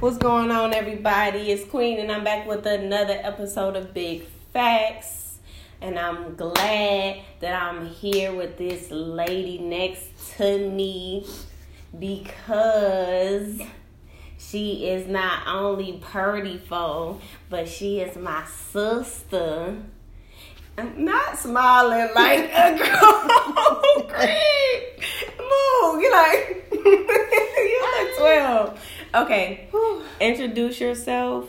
What's going on, everybody? It's Queen, and I'm back with another episode of Big Facts. And I'm glad that I'm here with this lady next to me because she is not only pretty foe, but she is my sister. I'm not smiling like a girl. Greg, move. You like you like twelve. Okay, introduce yourself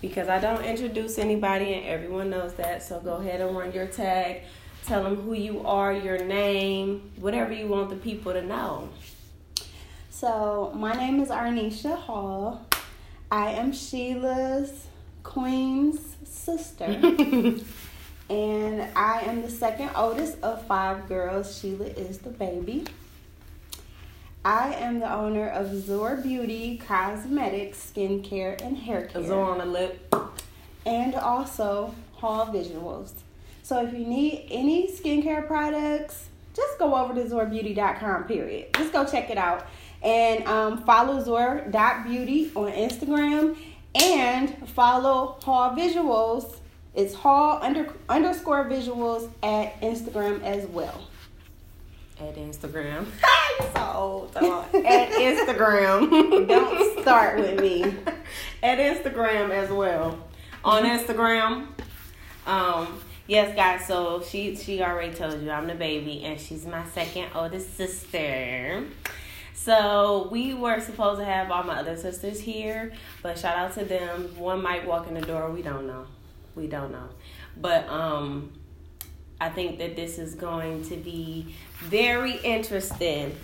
because I don't introduce anybody and everyone knows that. So go ahead and run your tag. Tell them who you are, your name, whatever you want the people to know. So, my name is Arnisha Hall. I am Sheila's Queen's sister. and I am the second oldest of five girls. Sheila is the baby. I am the owner of Zor Beauty Cosmetics, Skincare, and Hair Care. Zor on the lip. And also Hall Visuals. So if you need any skincare products, just go over to zorbeauty.com, period. Just go check it out. And um, follow zor.beauty on Instagram and follow Hall Visuals. It's Hall under, underscore visuals at Instagram as well. At Instagram. you so old. At Instagram. Don't start with me. At Instagram as well. On Instagram. Um, yes, guys. So she she already told you I'm the baby, and she's my second oldest sister. So we were supposed to have all my other sisters here, but shout out to them. One might walk in the door. We don't know. We don't know. But um, I think that this is going to be very interesting.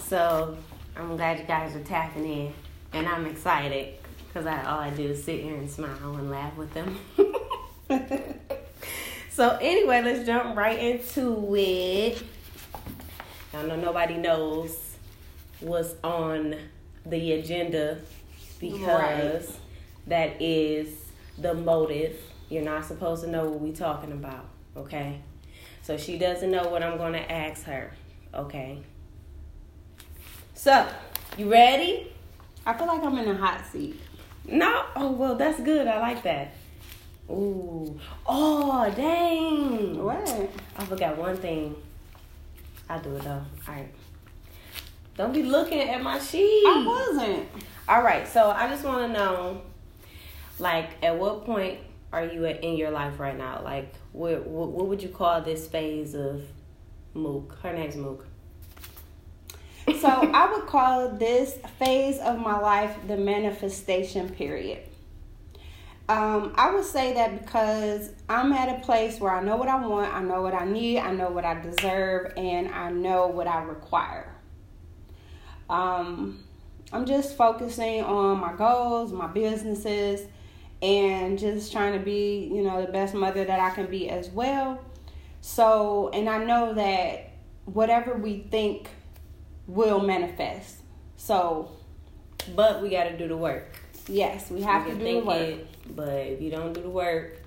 So I'm glad you guys are tapping in, and I'm excited because I all I do is sit here and smile and laugh with them. so anyway, let's jump right into it. I know nobody knows what's on the agenda because Right. that is the motive. You're not supposed to know what we're talking about, okay? So she doesn't know what I'm going to ask her, okay? So, you ready? I feel like I'm in a hot seat. No? Oh, well, that's good. I like that. Ooh. Oh, dang. What? I forgot one thing. I'll do it though. All right. Don't be looking at my sheet. I wasn't. All right. So I just want to know, like, at what point are you at in your life right now? Like, what what, what would you call this phase of Mook? Her name's Mook. So I would call this phase of my life the manifestation period. Um, I would say that because I'm at a place where I know what I want, I know what I need, I know what I deserve, and I know what I require. Um, I'm just focusing on my goals, my businesses, and just trying to be, you know, the best mother that I can be as well. So, and I know that whatever we think will manifest. So, But we got to do the work. yes, we have You to do the work. it, but if you don't do the work,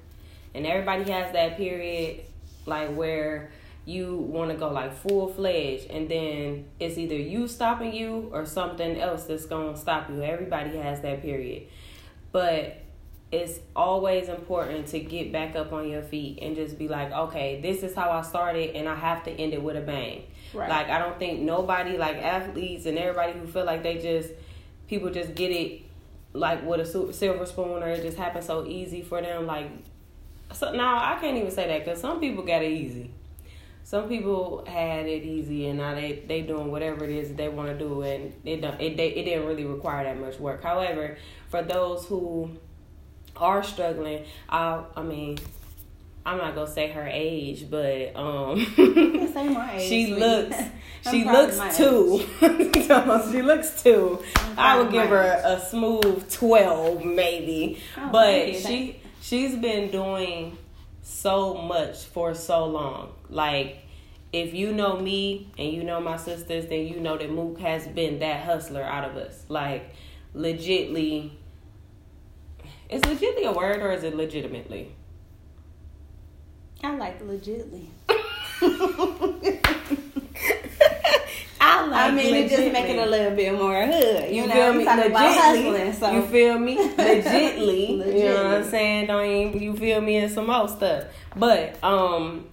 and everybody has that period, like where you want to go like full fledged, and then it's either you stopping you or something else that's gonna stop you. Everybody has that period, but it's always important to get back up on your feet and just be like, okay, this is how I started, and I have to end it with a bang. Right. Like I don't think nobody, like athletes and everybody who feel like they just people just get it like with a silver spoon or it just happens so easy for them. Like so now I can't even say that because some people got it easy. Some people had it easy and now they they doing whatever it is that they want to do and it don't it they, it didn't really require that much work. However, for those who are struggling, I I mean. I'm not gonna say her age, but um, say my age, she looks she looks two. she looks two. I would give her age. a smooth twelve, maybe. Oh, but she she's been doing so much for so long. Like if you know me and you know my sisters, then you know that Mook has been that hustler out of us. Like legitly. Is legitly a word or is it legitimately? I like legitly. I I mean, it just make it a little bit more hood. You, You know, feel me? talking about hustling, Legitly. so You feel me? Legitly. You know what Legitly. I'm saying? Don't even, you feel me and some more stuff. But um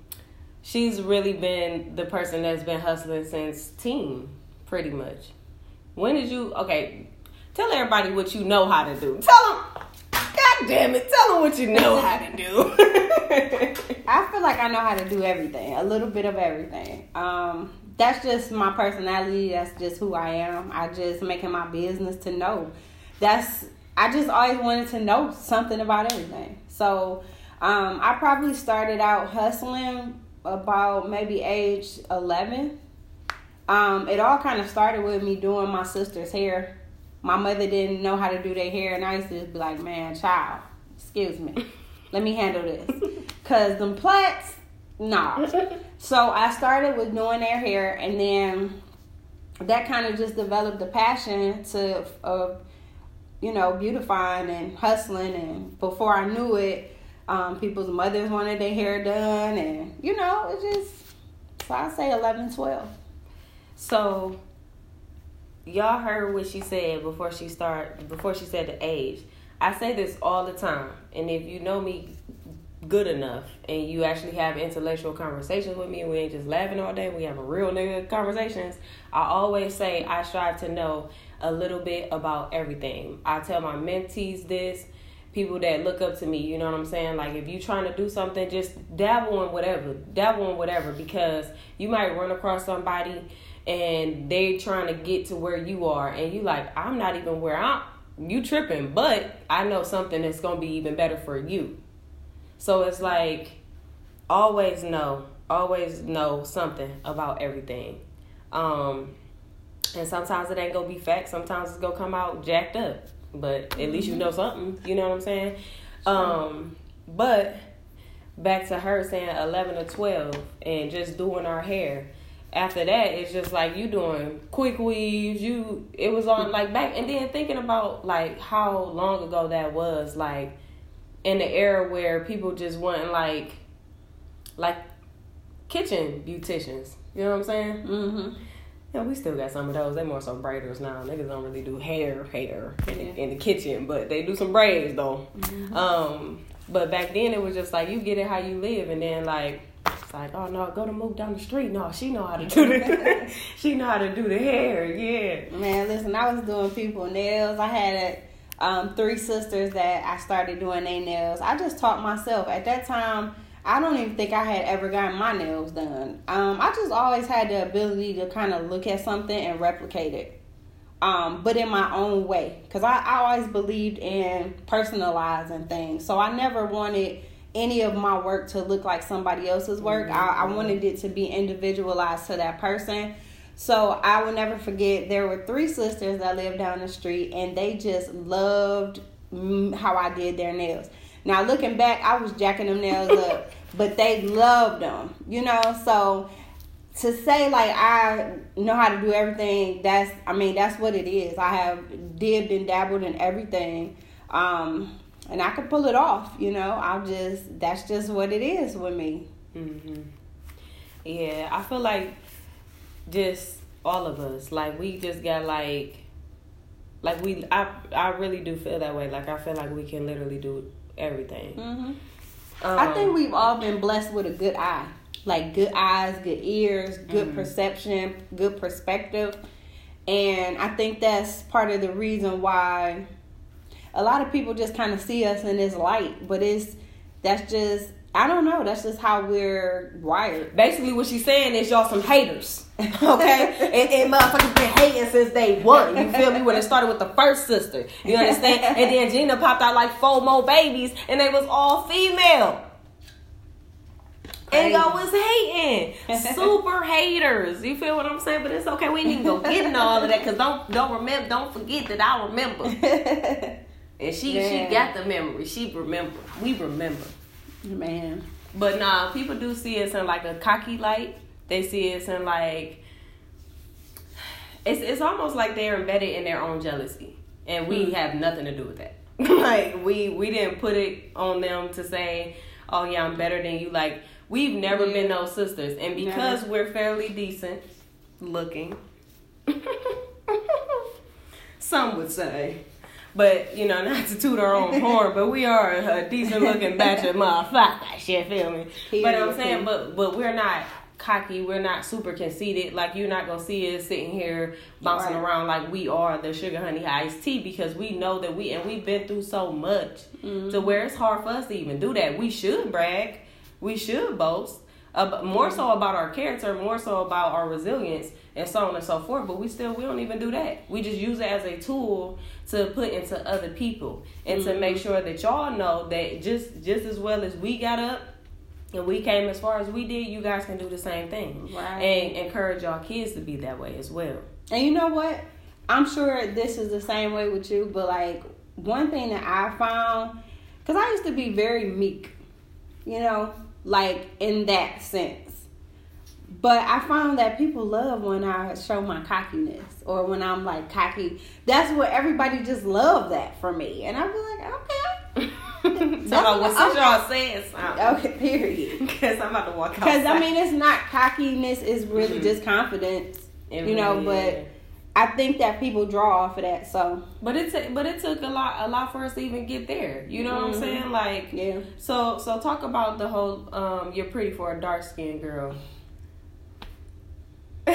she's really been the person that's been hustling since teen, pretty much. When did you okay, tell everybody what you know how to do. Tell them God damn it, tell them what you know how to do. I feel like I know how to do everything, a little bit of everything. Um, that's just my personality. That's just who I am. I just make it my business to know. That's I just always wanted to know something about everything. So um, I probably started out hustling about maybe age eleven. Um, it all kind of started with me doing my sister's hair. My mother didn't know how to do their hair, and I used to just be like, "Man, child, excuse me, let me handle this." Cause them plaits, nah. So I started with doing their hair, and then that kind of just developed the passion to, you know, beautifying and hustling. And before I knew it, um, people's mothers wanted their hair done, and you know, it just. So I say 11, 12. So y'all heard what she said before she start before she said the age. I say this all the time, and if you know me good enough and you actually have intellectual conversations with me and we ain't just laughing all day, we have a real nigga conversations. I always say I strive to know a little bit about everything. I tell my mentees this, people that look up to me, you know what I'm saying? Like if you trying to do something, just dabble in whatever. Dabble in whatever because you might run across somebody and they trying to get to where you are and you like, I'm not even where I'm you tripping, but I know something that's gonna be even better for you. So it's like always know, always know something about everything. Um and sometimes it ain't gonna be fact, sometimes it's gonna come out jacked up. But at least you know something, you know what I'm saying? Um but back to her saying eleven or twelve and just doing our hair. After that, it's just like you doing quick weaves. You it was on like back and then thinking about like how long ago that was like in the era where people just want like like kitchen beauticians. You know what I'm saying? Mm-hmm. Yeah, we still got some of those. They more so braiders now. Niggas don't really do hair, hair in, Yeah. in the kitchen, but they do some braids though. Mm-hmm. Um, but back then it was just like you get it how you live, and then like like, oh no, go to move down the street. No, she know how to do the, she know how to do the hair. Yeah. Man, listen, I was doing people nails. I had um, three sisters that I started doing their nails. I just taught myself. At that time, I don't even think I had ever gotten my nails done. Um, I just always had the ability to kind of look at something and replicate it. Um, but in my own way. Because I, I always believed in personalizing things. So I never wanted any of my work to look like somebody else's work. I, I wanted it to be individualized to that person. So I will never forget there were three sisters that lived down the street and they just loved how I did their nails. Now looking back, I was jacking them nails up, but they loved them, you know. So to say like I know how to do everything, that's I mean that's what it is. I have dibbed and dabbled in everything, um, and I can pull it off. You know, I'm just that's just what it is with me. hmm Yeah, I feel like just all of us, like we just got like, like we, I, I really do feel that way. Like I feel like we can literally do everything. hmm Um, I think we've all been blessed with a good eye, like good eyes, good ears, good Mhm. perception, good perspective, and I think that's part of the reason why a lot of people just kind of see us in this light. But it's that's just I don't know. That's just how we're wired. Basically, what she's saying is y'all some haters, okay? and, and motherfuckers been hating since day one. You feel me? When it started with the first sister, you understand? And then Gina popped out like four more babies, and they was all female. And Crazy. y'all was hating, super haters. You feel what I'm saying? But it's okay. We ain't even go get into all of that because don't don't remember, don't forget that I remember. And she Yeah. she got the memory. She remember. We remember. Man, But nah, people do see us in like a cocky light. They see us in like it's it's almost like they're embedded in their own jealousy, and we Hmm. have nothing to do with that. like we we didn't put it on them to say, oh yeah, I'm better than you. Like we've never Yeah. been those sisters, and because Never. we're fairly decent looking, Some would say. But, you know, not to toot our own horn, but we are a decent looking batch of motherfuckers, you feel me? but I'm saying, but but we're not cocky, we're not super conceited. Like you're not gonna see us sitting here bouncing Right. around like we are the sugar honey iced tea because we know that we and we've been through so much mm-hmm. to where it's hard for us to even do that. We should brag, we should boast. Uh, more so about our character, more so about our resilience, and so on and so forth. But we still we don't even do that. We just use it as a tool to put into other people and to make sure that y'all know that just just as well as we got up and we came as far as we did, you guys can do the same thing. Right. And encourage y'all kids to be that way as well. And you know what? I'm sure this is the same way with you, but like one thing that I found, because I used to be very meek, you know, like in that sense. But I found that people love when I show my cockiness or when I'm like cocky. That's what everybody just love that for me. And I'd be like, okay. so well, since y'all saying something, Okay, period. because I'm about to walk out. Because I mean, it's not cockiness; it's really mm-hmm. just confidence, It you know. really But is. I think that people draw off of that. So But it took, but it took a lot, a lot for us to even get there. You know what I'm Mhm. saying? Like, yeah, so, so talk about the whole. Um, you're pretty for a dark skinned girl.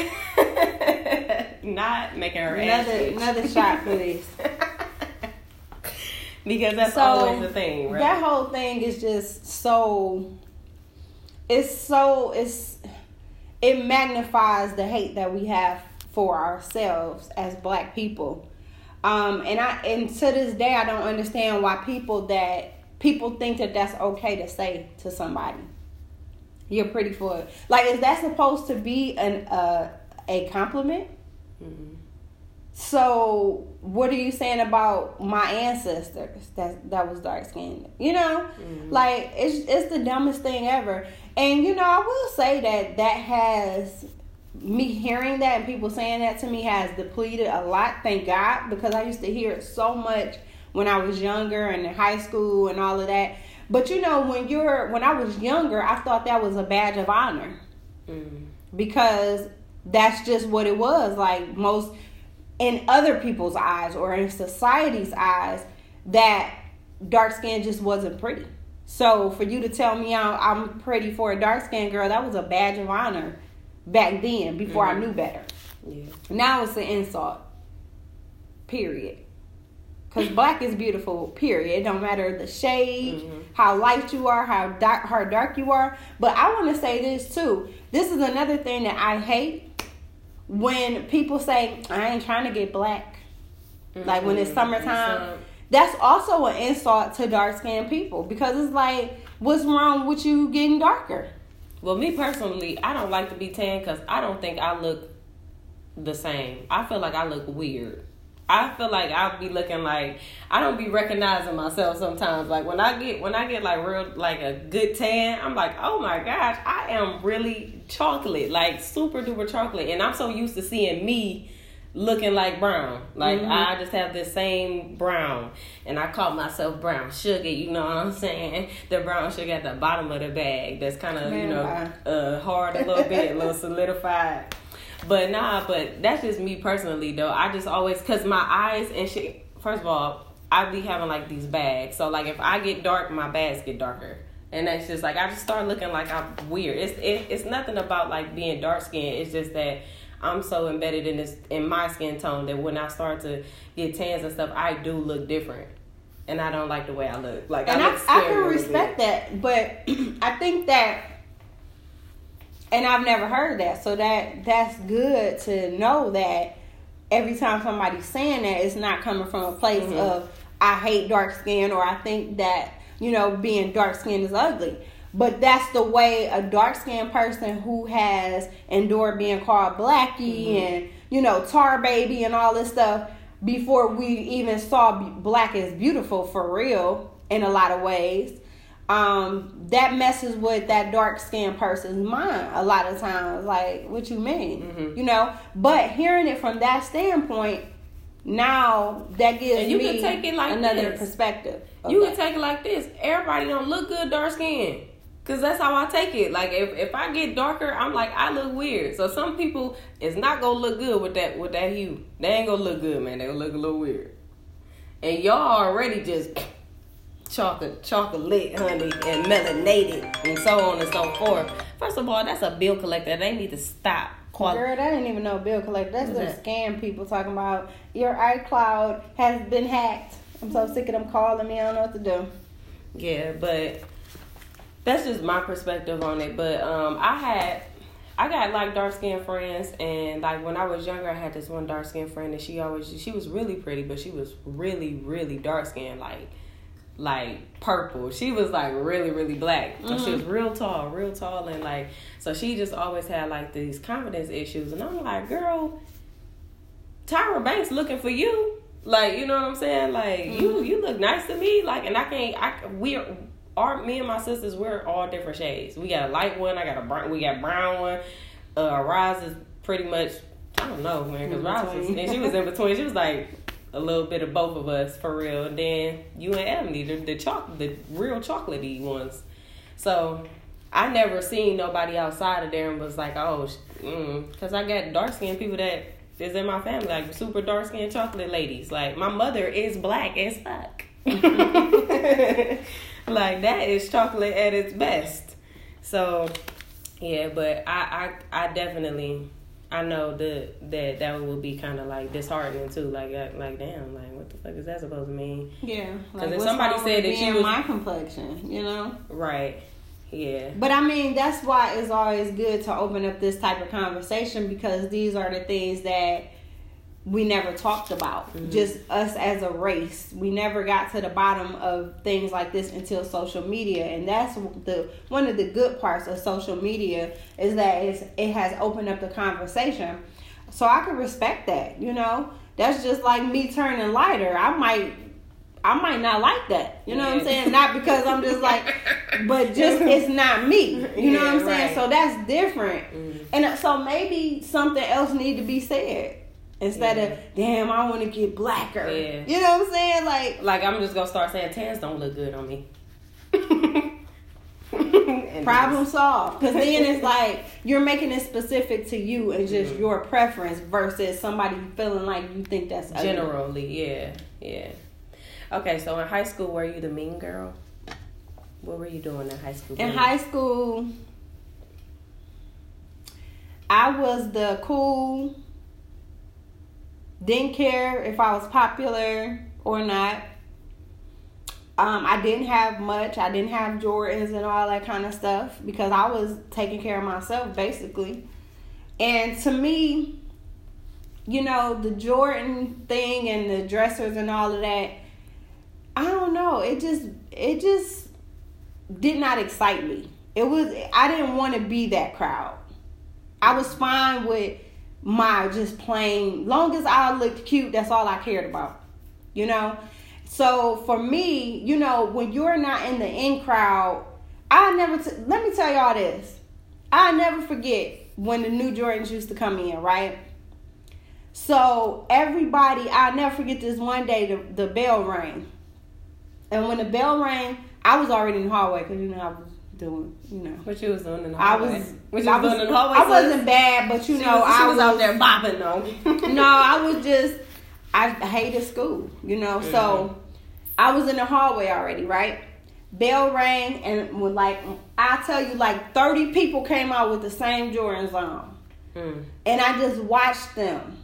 Not making her ass another another shot for this. because that's So, always the thing, right? That whole thing is just so. It's so it's it magnifies the hate that we have for ourselves as black people. Um, and I and to this day I don't understand why people that people think that that's okay to say to somebody. You're pretty for it. Like is that supposed to be an uh, a compliment? Mhm. So what are you saying about my ancestors that that was dark skinned? You know, Mhm. like it's it's the dumbest thing ever. And you know, I will say that that has me hearing that and people saying that to me has depleted a lot. Thank God because I used to hear it so much when I was younger and in high school and all of that. But you know, when you're when I was younger, I thought that was a badge of honor Mhm. because that's just what it was like most in other people's eyes or in society's eyes that dark skin just wasn't pretty so for you to tell me I'm, I'm pretty for a dark skinned girl that was a badge of honor back then before i knew better. Yeah. now it's an insult. Period. Because black is beautiful period. It don't matter the shade Mhm. how light you are how dark how dark you are. But i want to say this too. This is another thing that i hate when people say i ain't trying to get black. Like when it's Mhm. summertime. that's also an insult to dark skinned people because it's like what's wrong with you getting darker Well, me personally, I don't like to be tan because I don't think I look the same. I feel like I look weird. I feel like I'll be looking like I don't be recognizing myself sometimes. Like when I get when I get like real like a good tan, I'm like, oh my gosh, I am really chocolate, like super duper chocolate, and I'm so used to seeing me looking like brown. Like Mhm. I just have this same brown, and I call myself brown sugar. You know what I'm saying? The brown sugar at the bottom of the bag. That's kind of you know uh, hard a little bit, a little solidified. But nah, but that's just me personally though. I just always cause my eyes and shit. First of all, I be having like these bags. So like if I get dark, my bags get darker. And that's just like I just start looking like I'm weird. It's it, it's nothing about like being dark skinned. It's just that I'm so embedded in this in my skin tone that when I start to get tans and stuff, I do look different. And I don't like the way I look. Like and I, I, I can respect that, but I think that, and I've never heard that, so that that's good to know that every time somebody's saying that, it's not coming from a place Mhm. of I hate dark skin or I think that you know being dark skinned is ugly. But that's the way a dark skinned person who has endured being called blackie Mhm. and you know tar baby and all this stuff before we even saw black as beautiful for real in a lot of ways um that messes with that dark skinned person's mind a lot of times like what you mean Mhm. you know but hearing it from that standpoint now that gives And you me can take it like another this. perspective You that. can take it like this. Everybody don't look good dark skin. Cause that's how I take it. Like if, if I get darker, I'm like I look weird. So some people it's not gonna look good with that with that hue. They ain't gonna look good, man. They gonna look a little weird. And y'all already just chocolate chocolate honey and melanated and so on and so forth. First of all, that's a bill collector. They need to stop. Quali- Girl, that ain't even no bill collector. That's the that? scam people talking about. Your iCloud has been hacked. I'm so sick of them calling me. I don't know what to do. Yeah, but that's just my perspective on it. But um, I had, I got like dark skinned friends, and like when I was younger, I had this one dark skinned friend, and she always she was really pretty, but she was really really dark skinned, like like purple. She was like really really black. So she was real tall, real tall, and like so she just always had like these confidence issues, and I'm like, girl, Tyra Banks looking for you. Like, you know what I'm saying? Like, you you look nice to me. Like, and I can't. I we are me and my sisters. We're all different shades. We got a light one. I got a brown. We got brown one. Uh, Roz is pretty much. I don't know, man. Because Roz was, and she was in between. She was like a little bit of both of us for real. And then you and Ebony, the the chocolate, the real chocolatey ones. So I never seen nobody outside of there and was like, oh, because I got dark skinned people that is in my family, like super dark skinned chocolate ladies. Like my mother is black as fuck. like that is chocolate at its best. So yeah, but I I, I definitely I know that that that would be kind of like disheartening too. Like like damn, like what the fuck is that supposed to mean? Yeah. Because if somebody said that you was- my complexion, you know. Right. Yeah. But I mean, that's why it's always good to open up this type of conversation because these are the things that we never talked about. Just us as a race. We never got to the bottom of things like this until social media. And that's the one of the good parts of social media is that it's, it has opened up the conversation. So I can respect that, you know? That's just like me turning lighter. I might I might not like that. You know what I'm saying? Not because I'm just like, but just it's not me. You know what I'm saying? right. So that's different. Mhm. And so maybe something else need to be said instead Yeah. of damn, I want to get blacker. Yeah. You know what I'm saying? Like Like I'm just gonna start saying tans don't look good on me. Problem solved. Because then it's like you're making it specific to you and just Mhm. your preference versus somebody feeling like you think that's ugly. Generally, yeah, yeah. Okay, so in high school, were you the mean girl? What were you doing in high school? In high school, I was the cool, didn't care if I was popular or not. Um, I didn't have much. I didn't have Jordans and all that kind of stuff because I was taking care of myself basically. And to me, you know, the Jordan thing and the dressers and all of that, I don't know. It just it just did not excite me. It was I didn't want to be that crowd. I was fine with my just plain long as I looked cute, that's all I cared about. You know? So for me, you know, when you're not in the in crowd, I never t- let me tell y'all this. I never forget when the new Jordans used to come in, right? So everybody, I'll never forget this one day the, the bell rang. And when the bell rang, I was already in the hallway because you know I was doing, you know. What you was doing in the I hallway? was, What you I was doing the hallway. I wasn't bad, but you She know, was, I was, out there bopping though. no, I was just I hated school, you know. So Mhm. I was in the hallway already, right? Bell rang and when like I tell you, like thirty people came out with the same Jordans on, Mm. and I just watched them,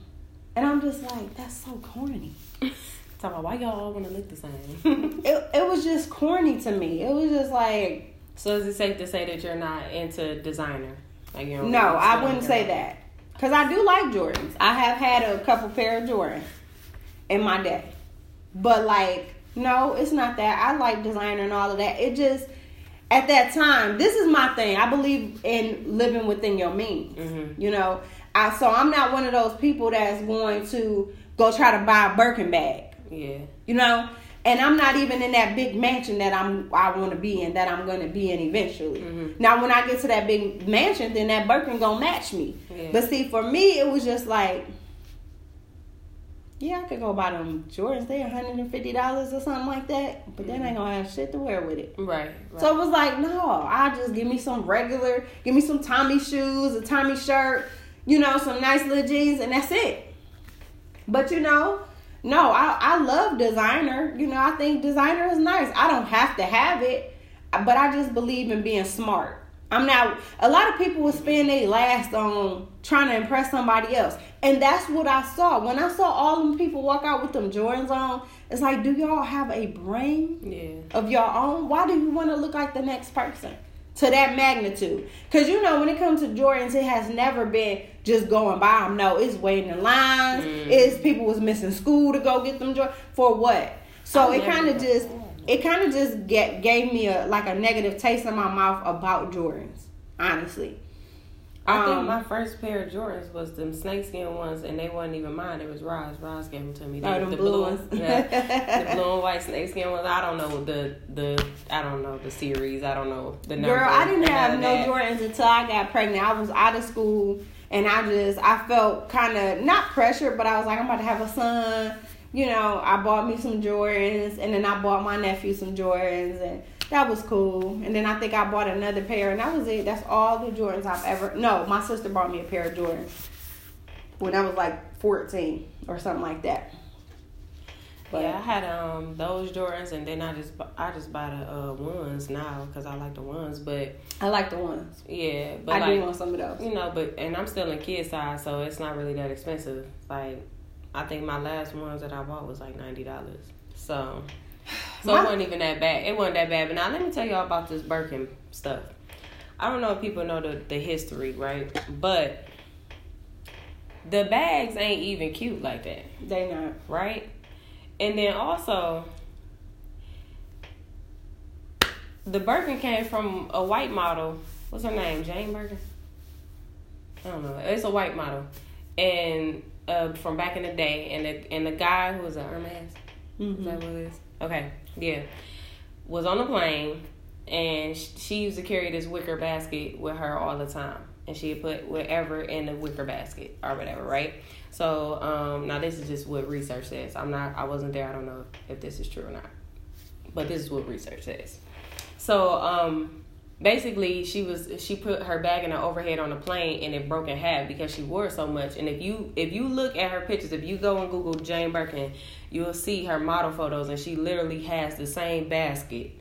and I'm just like, that's so corny. Talk about why y'all all want to look the same. It it was just corny to me. It was just like so is it safe to say that you're not into designer? Like you no, I wouldn't say that because I do like Jordans. I have had a couple pair of Jordans in my day, but like no, it's not that. I like designer and all of that. It just at that time, this is my thing. I believe in living within your means. Mhm. You know, I so I'm not one of those people that's going to go try to buy a Birkin bag. Yeah. You know, and I'm not even in that big mansion that I'm I want to be in that I'm going to be in eventually. Mhm. Now, when I get to that big mansion, then that Birkin gonna match me. Yeah. But see, for me, it was just like, Yeah, I could go buy them Jordans. They're hundred and fifty dollars or something like that. But then I ain't gonna have shit to wear with it. Right. right. So it was like, no, I just give me some regular, give me some Tommy shoes, a Tommy shirt, you know, some nice little jeans, and that's it. But you know, no, I, I love designer. You know, I think designer is nice. I don't have to have it, but I just believe in being smart. I'm not. A lot of people will spend their last on trying to impress somebody else, and that's what I saw when I saw all them people walk out with them Jordans on. It's like, do y'all have a brain yeah. of your own? Why do you want to look like the next person to that magnitude? Because you know, when it comes to Jordans, it has never been just going by them. No, it's waiting in lines. Mm. It's people was missing school to go get them Jordans for what? So I it kind of just it kind of just get gave me a like a negative taste in my mouth about Jordans. Honestly, I think Um, my first pair of Jordans was them snakeskin ones, and they wasn't even mine. It was Roz. Roz gave them to me. Oh, them blue ones. yeah, the blue and white snakeskin ones. I don't know the the I don't know the series. I don't know the number. Girl, I didn't have no that. Jordans until I got pregnant. I was out of school and I just I felt kind of not pressured, but I was like I'm about to have a son. You know, I bought me some Jordans and then I bought my nephew some Jordans and that was cool. And then I think I bought another pair and that was it. That's all the Jordans I've ever No, my sister bought me a pair of Jordans when I was like 14 or something like that. But yeah, I had um those Jordans, and then I just I just buy the uh ones now because I like the ones. But I like the ones. yeah, but I like do want some of those. you know, but and I'm still in kid size, so it's not really that expensive. Like I think my last ones that I bought was like ninety dollars. So so My- it wasn't even that bad. It wasn't that bad. But now let me tell y'all about this Birkin stuff. I don't know if people know the, the history, right? But the bags ain't even cute like that They not. right? And then also, the Birkin came from a white model. What's her name? Jane Birkin. I don't know. It's a white model, and uh, from back in the day, and the and the guy who was a Hermes. Is that what it is? Okay, yeah, was on the plane, and she used to carry this wicker basket with her all the time, and she put whatever in the wicker basket or whatever, right? So um, now this is just what research says. I'm not, I wasn't there. I don't know if this is true or not, but this is what research says. So um, basically, she was she put her bag in the overhead on the plane, and it broke in half because she wore so much. And if you if you look at her pictures, if you go and Google Jane Birkin, you'll see her model photos, and she literally has the same basket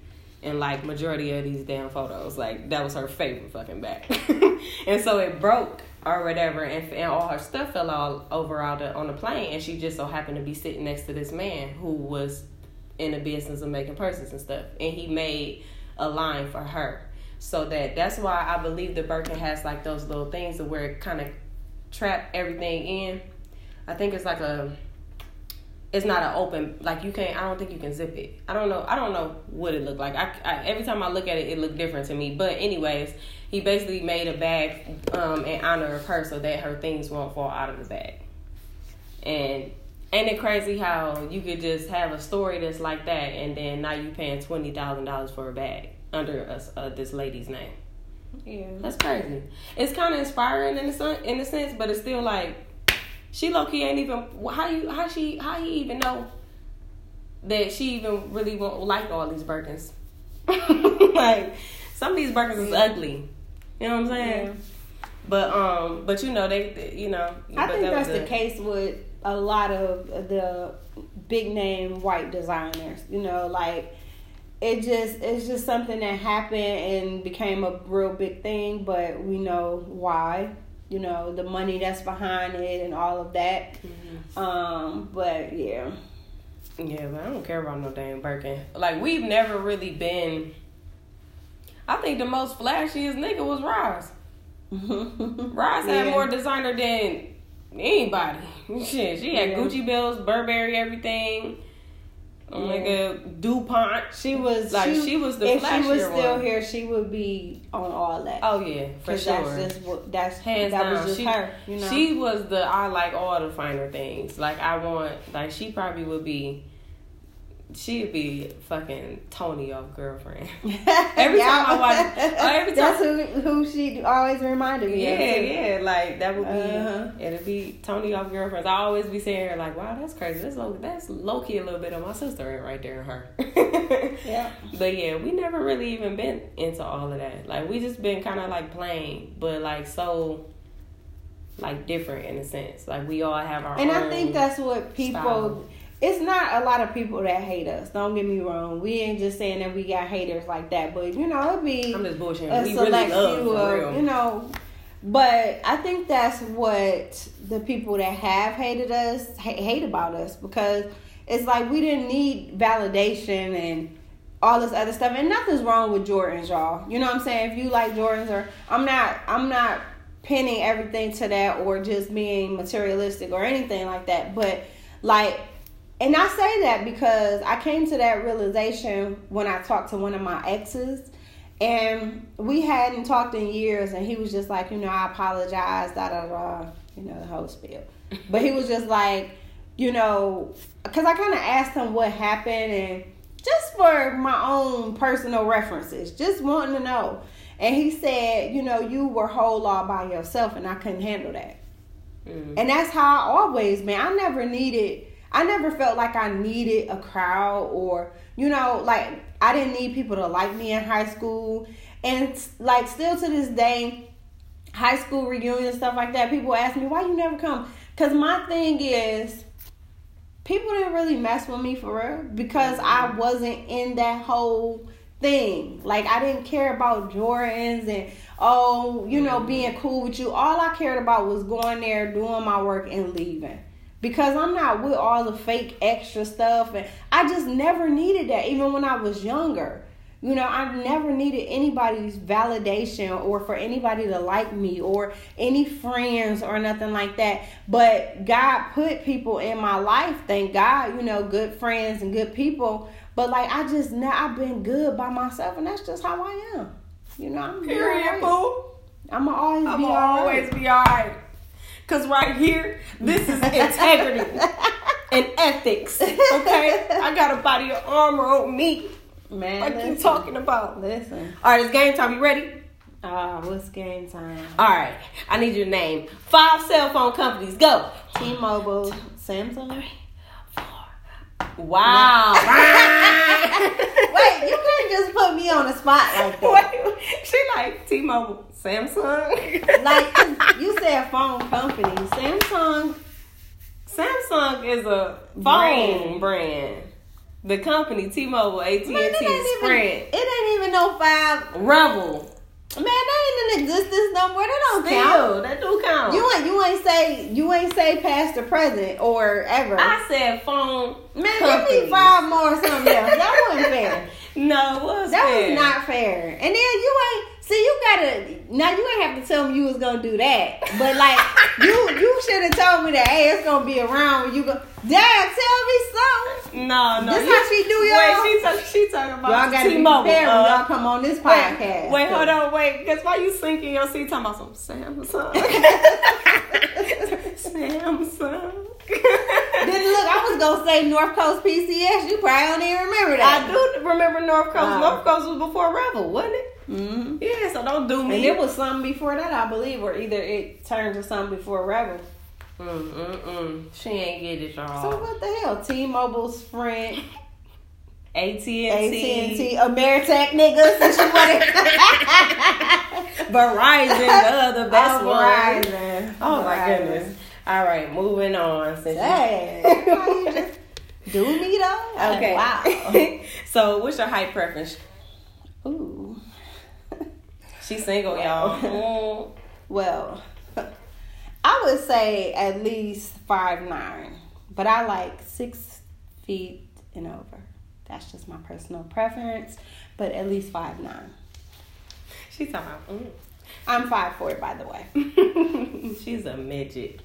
in like majority of these damn photos. Like that was her favorite fucking bag, and so it broke or whatever, and, and all her stuff fell all over out the, on the plane, and she just so happened to be sitting next to this man who was in the business of making purses and stuff, and he made a line for her. So that that's why I believe the Birkin has like those little things to where it kind of trap everything in. I think it's like a it's not an open like you can't i don't think you can zip it. I don't know i don't know what it looked like. I, I every time i look at it it looked different to me. But anyways he basically made a bag um in honor of her so that her things won't fall out of the bag. And ain't it crazy how you could just have a story that's like that and then now you paying $20000 for a bag under us uh, this lady's name Yeah. that's crazy. It's kind of inspiring in the sen- in a sense, but it's still like she low key ain't even how you how she how he even know that she even really won't like all these Birkins. like some of these Birkins is ugly. You know what I'm saying? Yeah. But um, but you know they, you know. I but think that that's the case with a lot of the big name white designers. You know, like it just it's just something that happened and became a real big thing, but we know why. You know, the money that's behind it and all of that. Mm-hmm. Um, but yeah. Yeah, but I don't care about no damn Birkin. Like we've never really been. I think the most flashiest nigga was Roz. Roz had more designer than anybody. Shit, she had Yeah. Gucci bills, Burberry, everything. Oh Yeah. nigga, Dupont. She was Like, she was the if she was still one. here, she would be on all that. Oh yeah, for sure. That's just what that's Hands that down, was just she, her. You know, she was the I like all the finer things. Like I want, like she probably would be she'd be fucking Tony off girlfriend. Every time I watch, oh, every time That's who who she always reminded me. Yeah, of, yeah, like that would be Uh-huh. it'd be Tony off girlfriends. I always be saying her like, wow, that's crazy. That's low, that's low key a little bit of my sister right there in her. Yeah. But yeah, we never really even been into all of that. Like we just been kind of like playing, but like so, like different in a sense. Like we all have our And. I think that's what people. style. It's not a lot of people that hate us. Don't get me wrong. We ain't just saying that we got haters like that, but you know, it'd be I'm just bullshitting. a we really select love few of you know. But I think that's what the people that have hated us ha- hate about us because it's like we didn't need validation and all this other stuff. And nothing's wrong with Jordans, y'all. You know what I'm saying? If you like Jordans, or I'm not, I'm not pinning everything to that or just being materialistic or anything like that. But like, and I say that because I came to that realization when I talked to one of my exes. And we hadn't talked in years, and he was just like, you know, I apologize, da da da, you know, the whole spiel. But he was just like, you know, because I kind of asked him what happened, and just for my own personal references, just wanting to know. And he said, you know, you were whole all by yourself, and I couldn't handle that. Mm. And that's how I always, man. I never needed, I never felt like I needed a crowd or, you know, like I didn't need people to like me in high school. And like still to this day, high school reunion and stuff like that, people ask me, why you never come? Because my thing is, people didn't really mess with me for real because I wasn't in that whole thing. Like I didn't care about Jordans and oh, you know, being cool with you. All I cared about was going there, doing my work and leaving. Because I'm not with all the fake extra stuff and I just never needed that even when I was younger. You know, I never needed anybody's validation or for anybody to like me or any friends or nothing like that. But God put people in my life, thank God, you know, good friends and good people. But like I just now I've been good by myself and that's just how I am. You know, I'm Period, boo. I'm gonna always I'm be always right. be alright. Cause right here, this is integrity and ethics. Okay, I got a body of armor on me. Man, Like you talking about. Listen. All right, it's game time. You ready? Ah, what's game time? All right, I need you to name five cell phone companies. Go. T-Mobile, Samsung. Wow. Wait, you can't just put me on the spot like that. Wait, she like T-Mobile, Samsung. like you said phone company, Samsung. Samsung is a phone Brand. brand. The company T-Mobile, AT&T, Man, it ain't even. Sprint, It ain't even no five. Revol. Man, that ain't in existence no more. That don't count. That do count. You ain't you ain't say you ain't say past or present or ever. I said phone. Man, give me five more or something else. That wasn't fair. No, it was That fair. was not fair. And then you ain't see you gotta now you ain't have to tell me you was gonna do that. But like you you should have told me that hey it's gonna be around when you go Dad, tell me something. No, no. This you- how she do y'all? Wait, she talk, she talking about Y'all gotta be T-Mobile. uh, y'all come on this Wait, podcast. wait, hold on, wait. Because why you sinking your seat talking about some Samsung? Samsung. Then look, I was gonna say North Coast PCS. You probably don't even remember that. I do remember North Coast. Uh. North Coast was before Revol, wasn't it? Mm-hmm. Yeah, so don't do me. And it was something before that, I believe, or either it turned to something before Revol. Mm, mm, mm. She ain't get it, y'all. So what the hell? T-Mobile, Sprint, AT&T, AT&T, Ameritech niggas. Since you want. Verizon, the other best Oh, one. Verizon. Oh my Verizon. goodness. All right, moving on. Since you- Dang. Why you do me though? Okay. Wow. so, what's your height preference? Ooh. She's single, y'all. Well, I would say at least five nine, but I like six feet and over. That's just my personal preference, but at least five nine. She's talking about. I'm five four, by the way. Mm. She's a midget.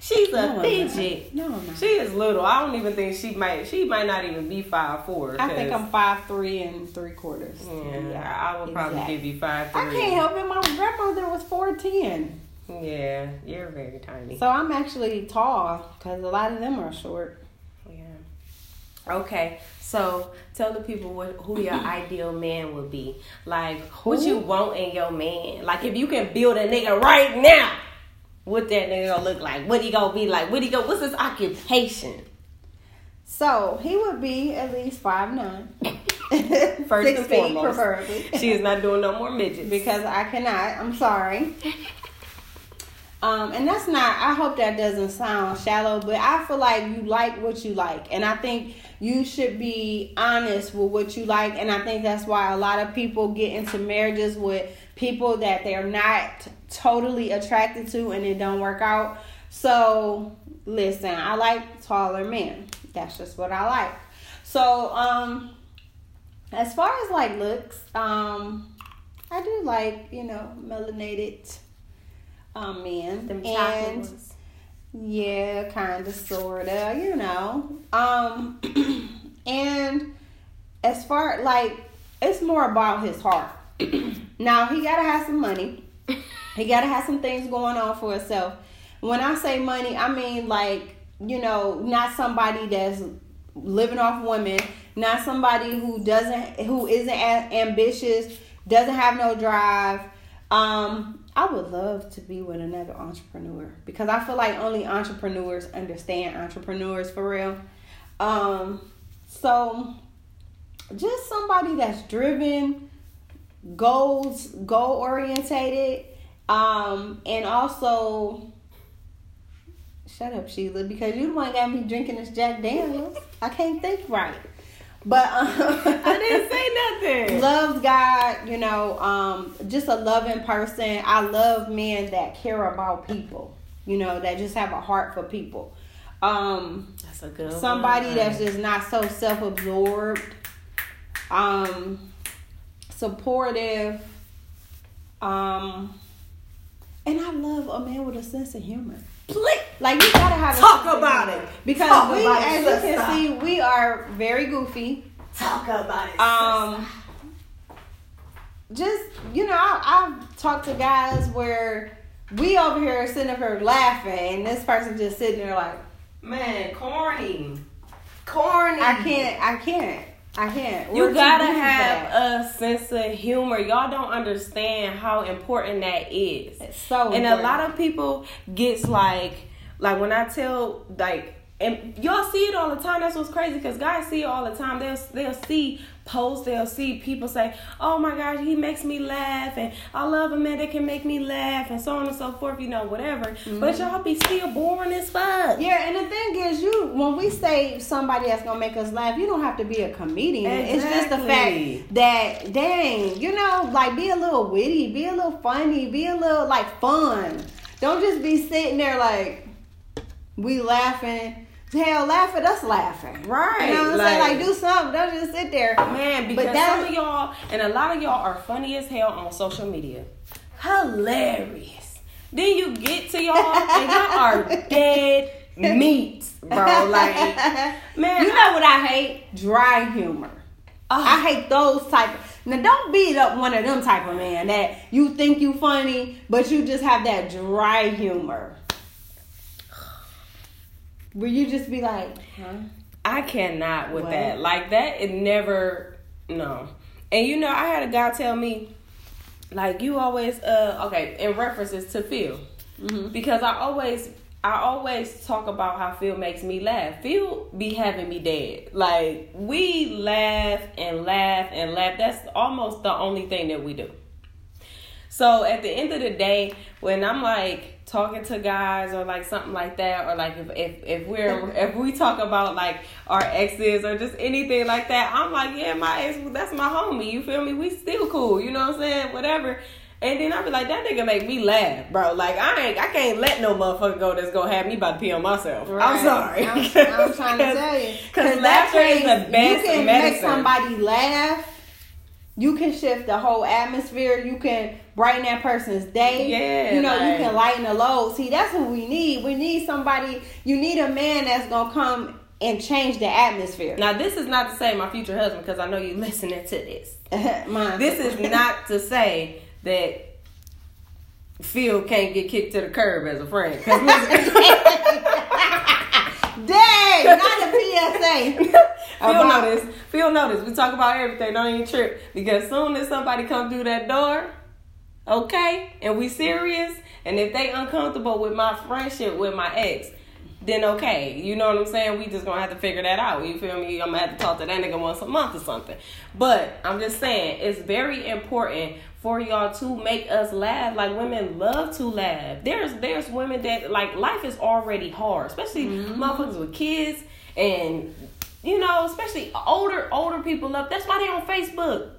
She's a No, I'm midget. No, not. She is little. I don't even think she might. She might not even be five four. I think I'm five three and three quarters. Yeah, yeah I would probably give you five three. I can't help it. My grandmother was four ten, Yeah, you're very tiny. so I'm actually tall because a lot of them are short. yeah. Okay, so tell the people what who your ideal man would be. Like, what you want in your man. Like, if you can build a nigga right now, what that nigga gonna look like? What he gonna be like? What he go? What's his occupation? So he would be at least five nine. First Six and foremost. preferably. She is not doing no more midgets. because I cannot. I'm sorry. Um, and that's not. I hope that doesn't sound shallow, but I feel like you like what you like, and I think you should be honest with what you like, and I think that's why a lot of people get into marriages with people that they're not totally attracted to, and it don't work out. So listen, I like taller men. That's just what I like. So um, as far as like looks, um, I do like you know melanated um men Them and ones. yeah, kind of, sorta, you know. Um, and as far like, it's more about his heart. now he gotta have some money. He gotta have some things going on for himself. When I say money, I mean like you know, not somebody that's living off women, not somebody who doesn't, who isn't a- ambitious, doesn't have no drive. Um, I would love to be with another entrepreneur because I feel like only entrepreneurs understand entrepreneurs for real. Um, so just somebody that's driven, goals, goal orientated, um, and also shut up, Sheila, because you the one got me drinking this Jack Daniels. I can't think right. But um, I didn't say nothing. loves God, you know, um, just a loving person. I love men that care about people, you know, that just have a heart for people. Um, That's a good somebody one. that's just not so self-absorbed, um, supportive, um, and I love a man with a sense of humor. Like you gotta have a Talk of about it. because Talk we, as you can see, we are very goofy. Talk about it. Um, just you know, I, I've talked to guys where we over here sitting up here laughing, and this person just sitting there like, man, corny, corny. I can't, I can't, I can't. We're You gotta have that. a sense of humor. Y'all don't understand how important that is. It's so and a lot of people gets like like when I tell like and y'all see it all the time. That's what's crazy because guys see it all the time. They'll they'll see posts. They'll see people say, "Oh my gosh, he makes me laugh," and I love a man that can make me laugh, and so on and so forth. You know, whatever. Mm-hmm. But y'all be still boring as fuck. Yeah, and the thing is, you when we say somebody that's gonna make us laugh, you don't have to be a comedian. Exactly. It's just the fact that, dang, you know, like be a little witty, be a little funny, be a little like fun. Don't just be sitting there like we laughing. Hell, laugh at us laughing. Right, You know what I'm saying? like- Like do something. Don't just sit there. Man, because that- some of y'all and a lot of y'all are funny as hell on social media. Hilarious. Then you get to y'all and y'all are dead meat, bro. Like, man, you know what I hate? Dry humor. I hate those type. of Now don't beat up one of them type of man that you think you funny, but you just have that dry humor. Where you just be like, huh? I cannot with What? that. Like that, it never no. And you know, I had a guy tell me, like, you always uh okay, in references to Phil. Because I always I always talk about how Phil makes me laugh. Phil be having me dead. Like we laugh and laugh and laugh. That's almost the only thing that we do. So at the end of the day, when I'm like talking to guys or like something like that, or like if if, if we're if we talk about like our exes or just anything like that, I'm like, yeah, my ex, that's my homie. You feel me? We still cool. You know what I'm saying? Whatever. And then i'll be like, that nigga make me laugh, bro. Like I ain't, I can't let no motherfucker go that's gonna have me about to pee on myself. I'm sorry. I'm, I'm trying to tell you. Because laughter is the best You can medicine. make somebody laugh. You can shift the whole atmosphere. You can brighten that person's day. Yeah, You know, you can lighten the load. See, that's what we need. We need somebody, you need a man that's going to come and change the atmosphere. Now this is not to say my future husband because I know you listening to this. This is not to say that Phil can't get kicked to the curb as a friend. Dang, not a PSA. About- notice. Feel notice. We talk about everything. Don't even trip. Because soon as somebody come through that door, okay, and we serious, and if they uncomfortable with my friendship with my ex, then okay. You know what I'm saying? We just gonna have to figure that out. You feel me? I'm gonna have to talk to that nigga once a month or something. But I'm just saying, it's very important for y'all to make us laugh. Like women love to laugh. There's there's women that like life is already hard, especially mm-hmm. motherfuckers with kids and you know, especially older older people up. That's why they on Facebook.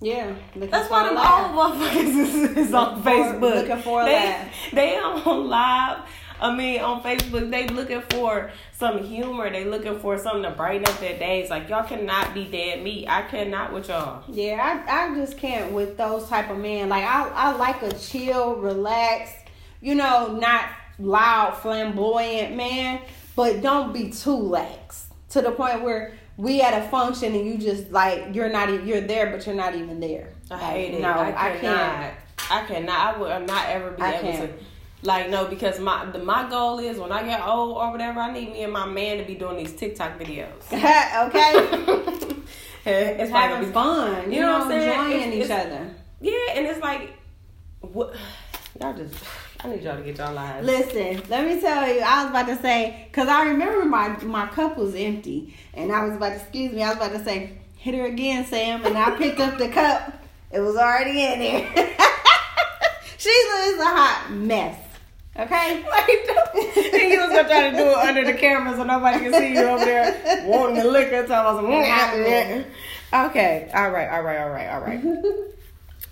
Yeah. That's why them old motherfuckers is, is on for- Facebook. looking for they. They on live. I mean, on Facebook, they looking for some humor. They looking for something to brighten up their days. Like y'all cannot be dead meat. I cannot with y'all. Yeah, I, I just can't with those type of men. Like I, I like a chill, relaxed, you know, not loud, flamboyant man, but don't be too lax to the point where we at a function and you just like you're not you're there, but you're not even there. I Like, hate it. No, I, I, cannot. can't. I cannot. I will not ever be I able can't. to. Like no, because my the, my goal is when I get old or whatever, I need me and my man to be doing these TikTok videos. okay, it's like be, fun. You, You know know, what I'm saying? enjoying It's- each it's- other. Yeah, and it's like, what? Y'all just, I need y'all to get y'all lives. Listen, let me tell you, I was about to say, because I remember my, my cup was empty. And I was about to, excuse me, I was about to say, hit her again, Sam. And I picked up the cup. It was already in there. Sheila is a hot mess. Okay? and you was gonna try to do it under the camera so nobody can see you over there wanting the liquor. So I was like, mm, okay, all right, all right, all right, all right.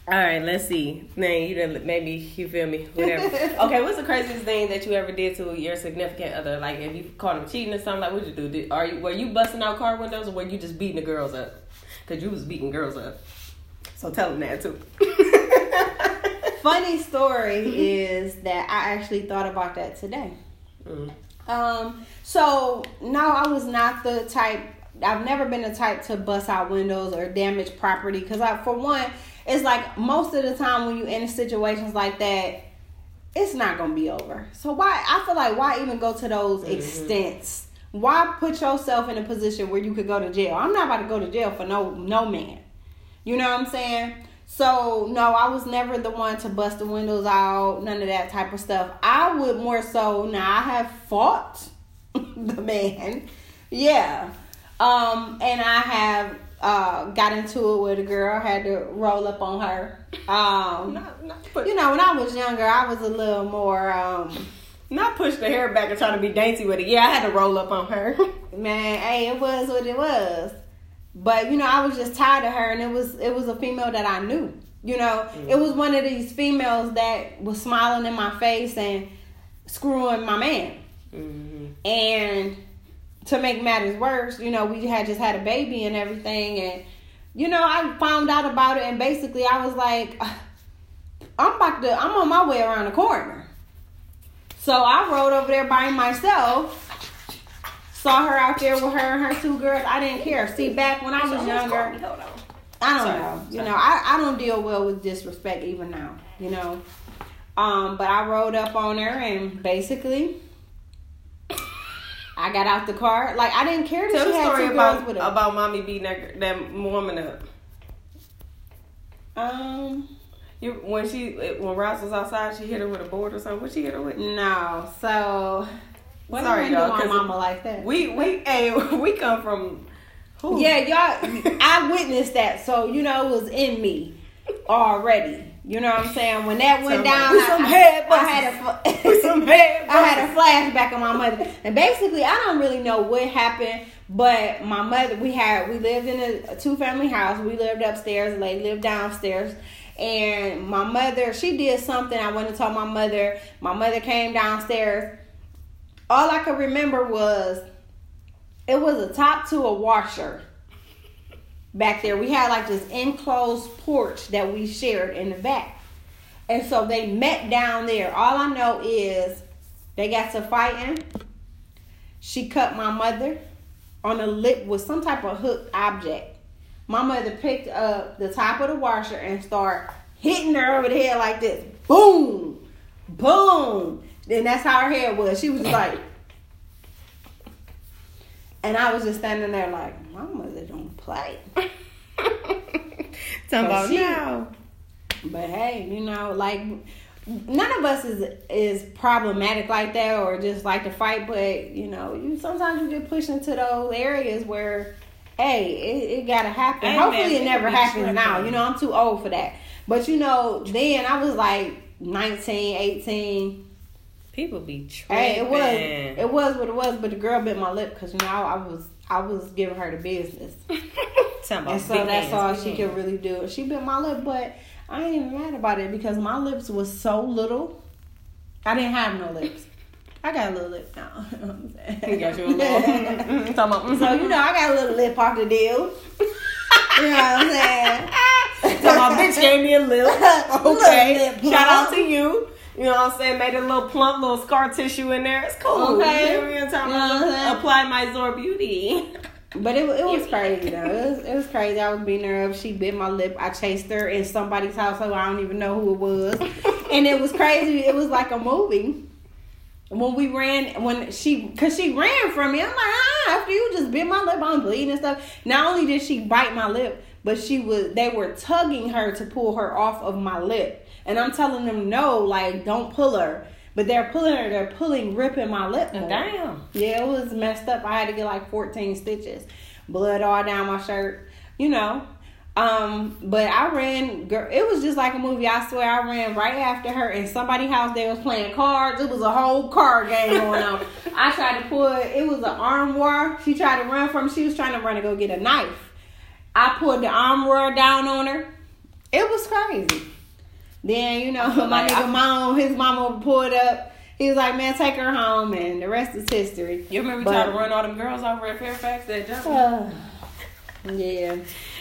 All right, let's see. Man, you done maybe you feel me, whatever. Okay, what's the craziest thing that you ever did to your significant other? Like, if you caught him cheating or something, like, what'd you do? Did, are you were you busting out car windows or were you just beating the girls up? Cause you was beating girls up. So tell them that too. Funny story is that I actually thought about that today. Mm. Um, so no, I was not the type. I've never been the type to bust out windows or damage property because I, for one, it's like most of the time when you in situations like that, it's not gonna be over. So why? I feel like why even go to those extents? Why put yourself in a position where you could go to jail? I'm not about to go to jail for no no man. You know what I'm saying? So no, I was never the one to bust the windows out, none of that type of stuff. I would more so now I have fought the man. Yeah. Um, and I have uh got into it with a girl, had to roll up on her. Um Not, not, you know, when I was younger I was a little more um not push the hair back and try to be dainty with it. Yeah, I had to roll up on her. man, hey, it was what it was. But you know, I was just tired of her, and it was it was a female that I knew. You know, it was one of these females that was smiling in my face and screwing my man. Mm-hmm. And to make matters worse, you know, we had just had a baby and everything, and you know, I found out about it, and basically, I was like, I'm about to, I'm on my way around the corner. So I rode over there by myself. Saw her out there with her and her two girls. I didn't care. See, back when I was younger, I don't know. You know, I, I don't deal well with disrespect even now. You know, um, but I rode up on her and basically. I got out the car. Like I didn't care that Tell she had story two girls with her. about mommy beating that that woman up. um, You when she when Roz was outside, she hit her with a board or something. What she hit her with? no. So what Sorry, y'all, my 'cause mama like that? We we hey we come from. Who? Yeah, y'all. I witnessed that, so you know it was in me already. You know what I'm saying? When that went Somebody- down, I, I- had a busters. fl- some I had a flashback of my mother, and basically, I don't really know what happened. But my mother, we had we lived in a, a two family house. We lived upstairs. They lived downstairs. And my mother, she did something. I went and told my mother. My mother came downstairs. All I could remember was it was a top to a washer back there. We had like this enclosed porch that we shared in the back. And so they met down there. All I know is they got to fighting. She cut my mother on the lip with some type of hooked object. My mother picked up the top of the washer and start hitting her over the head like this. Boom! Boom! Then that's how her hair was. She was like, and I was just standing there like, my mother don't play. Talking about she- now. But hey, you know, like none of us is is problematic like that or just like to fight. But you know, you sometimes you get pushed into those areas where, hey, it, it gotta happen. Hey, Hopefully, it never happens now. You know, I'm too old for that. But you know, then I was like 19, 18. People be tripping. Hey, it was it was what it was. But the girl bit my lip because you know I was I was giving her the business. Talking about And so big that's hands, all she hands. could really do. She bit my lip, but I ain't even mad about it because my lips was so little. I didn't have no lips. I got a little lip now. You know what I'm saying? You got your little. Talking about. so you know I got a little lip off the deal. you know what I'm saying? So my bitch gave me a lip. Little Okay. lip Shout out to you. You know what I'm saying? Made a little plump, little scar tissue in there. It's cool. Okay. You know what I'm talking You know what I'm saying? Apply my Zor Beauty. But it, it was crazy though. It was, it was crazy. I was beating her up. She bit my lip. I chased her in somebody's house, so I don't even know who it was. and it was crazy. It was like a movie. When we ran, when she, cause she ran from me, I'm like, ah, after you just bit my lip, I'm bleeding and stuff. Not only did she bite my lip, but she was, they were tugging her to pull her off of my lip. And I'm telling them, no, like, don't pull her. But they're pulling her, they're pulling, ripping my lip. off. Damn. Yeah, it was messed up. I had to get like 14 stitches, blood all down my shirt, you know. Um, but I ran. Girl, it was just like a movie. I swear, I ran right after her in somebody's house. They was playing cards. It was a whole card game going on. I tried to pull. It was an arm war. She tried to run from. She was trying to run to go get a knife. I pulled the arm war down on her. It was crazy. Then you know my like nigga mom, his mama pulled up. He was like, "Man, take her home," and the rest is history. You remember But- tried to run all them girls over at Fairfax that jumped? Uh, yeah,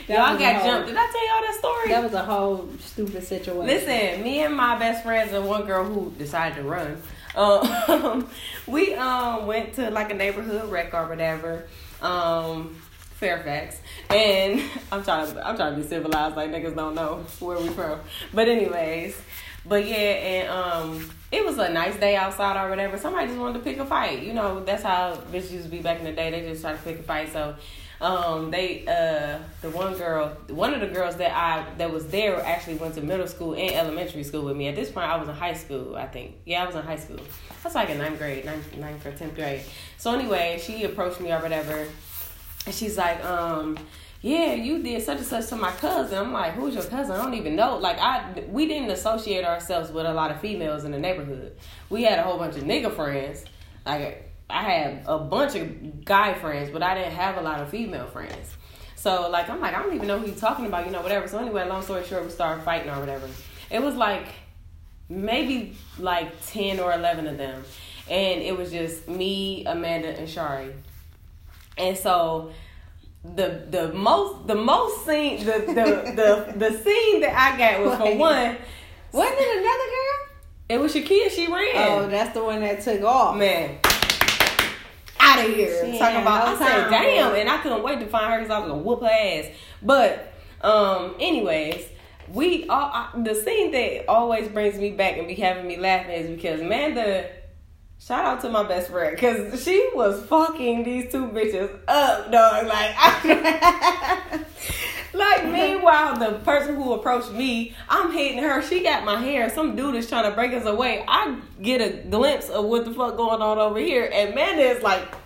Y'all got whole- jumped. Did I tell y'all that story? That was a whole stupid situation. Listen, me and my best friends and one girl who decided to run. Um, we um went to like a neighborhood rec or whatever, um, Fairfax, and I'm trying to I'm trying to be civilized like niggas don't know where we from. But anyways, but yeah, and um, it was a nice day outside or whatever. Somebody just wanted to pick a fight. You know, that's how bitches used to be back in the day. They just try to pick a fight. So um they uh the one girl one of the girls that i that was there actually went to middle school and elementary school with me at this point i was in high school i think yeah i was in high school that's like in ninth grade ninth, ninth or 10th grade so anyway she approached me or whatever and she's like um yeah you did such and such to my cousin i'm like who's your cousin i don't even know like i we didn't associate ourselves with a lot of females in the neighborhood we had a whole bunch of nigga friends like I had a bunch of guy friends, but I didn't have a lot of female friends. So like I'm like I don't even know who you're talking about, you know, whatever. So anyway, long story short, we started fighting or whatever. It was like maybe like ten or eleven of them, and it was just me, Amanda, and Shari. And so the the most the most scene the the the, the scene that I got was for one. Wasn't it another girl? It was Shakia. She ran. Oh, that's the one that took off. man out of here She talking about no i said damn and i couldn't wait to find her because i was gonna whoop her ass but um anyways we all I, the scene that always brings me back and be having me laughing is because amanda shout out to my best friend because she was fucking these two bitches up dog like I, Like meanwhile, the person who approached me, I'm hitting her. She got my hair. Some dude is trying to break us away. I get a glimpse of what the fuck going on over here, and man is like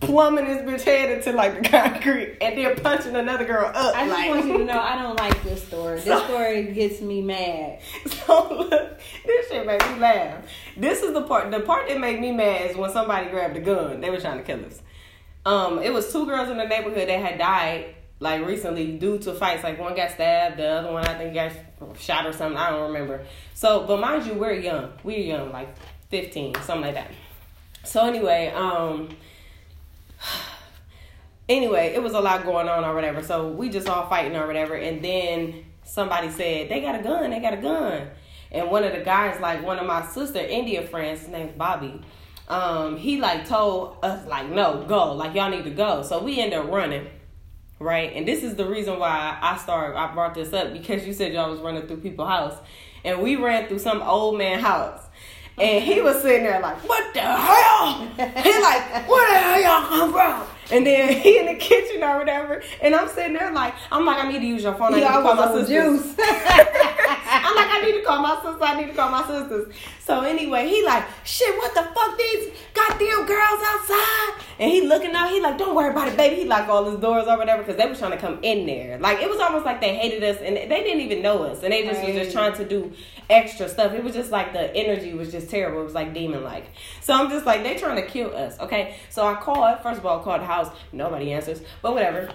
plumbing this bitch head into like the concrete, and then punching another girl up. I just like, want you to know I don't like this story. This story gets me mad. So look, this shit made me laugh. This is the part. The part that made me mad is when somebody grabbed a gun. They were trying to kill us. Um, it was two girls in the neighborhood that had died like recently due to fights. Like one got stabbed, the other one I think got shot or something. I don't remember. So, but mind you, we're young. We're young, like fifteen, something like that. So anyway, um. Anyway, it was a lot going on or whatever. So we just all fighting or whatever. And then somebody said, They got a gun, they got a gun. And one of the guys, like one of my sister India friends, his name's Bobby, um, he like told us like, no, go. Like y'all need to go. So we end up running. Right? And this is the reason why I started I brought this up because you said y'all was running through people's house. And we ran through some old man house. And he was sitting there like, what the hell? He like, where the hell y'all come from? And then he in the kitchen or whatever, and I'm sitting there like, I'm like, I need to use your phone. I need to call my sisters. juice. I'm like, I need to call my sisters. I need to call my sisters. So anyway, he like, shit, what the fuck? These goddamn girls outside. And he looking out. He like, don't worry about it, baby. He locked all his doors or whatever because they was trying to come in there. Like it was almost like they hated us and they didn't even know us, and they just was just trying to do extra stuff. It was just like the energy was just terrible. It was like demon like. So I'm just like, they trying to kill us. Okay. So I called. First of all, I called the house. Nobody answers. But whatever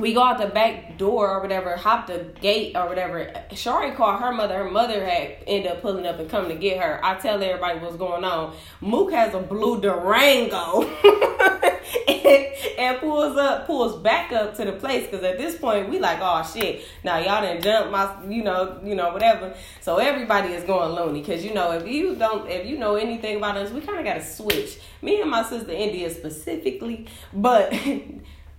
we go out the back door or whatever, hop the gate or whatever. Shari called her mother. Her mother had ended up pulling up and coming to get her. I tell everybody what's going on. Mook has a blue Durango and, and, pulls up, pulls back up to the place because at this point we like, oh shit, now y'all didn't jump my, you know, you know whatever. So everybody is going loony because you know if you don't, if you know anything about us, we kind of got to switch. Me and my sister India specifically, but.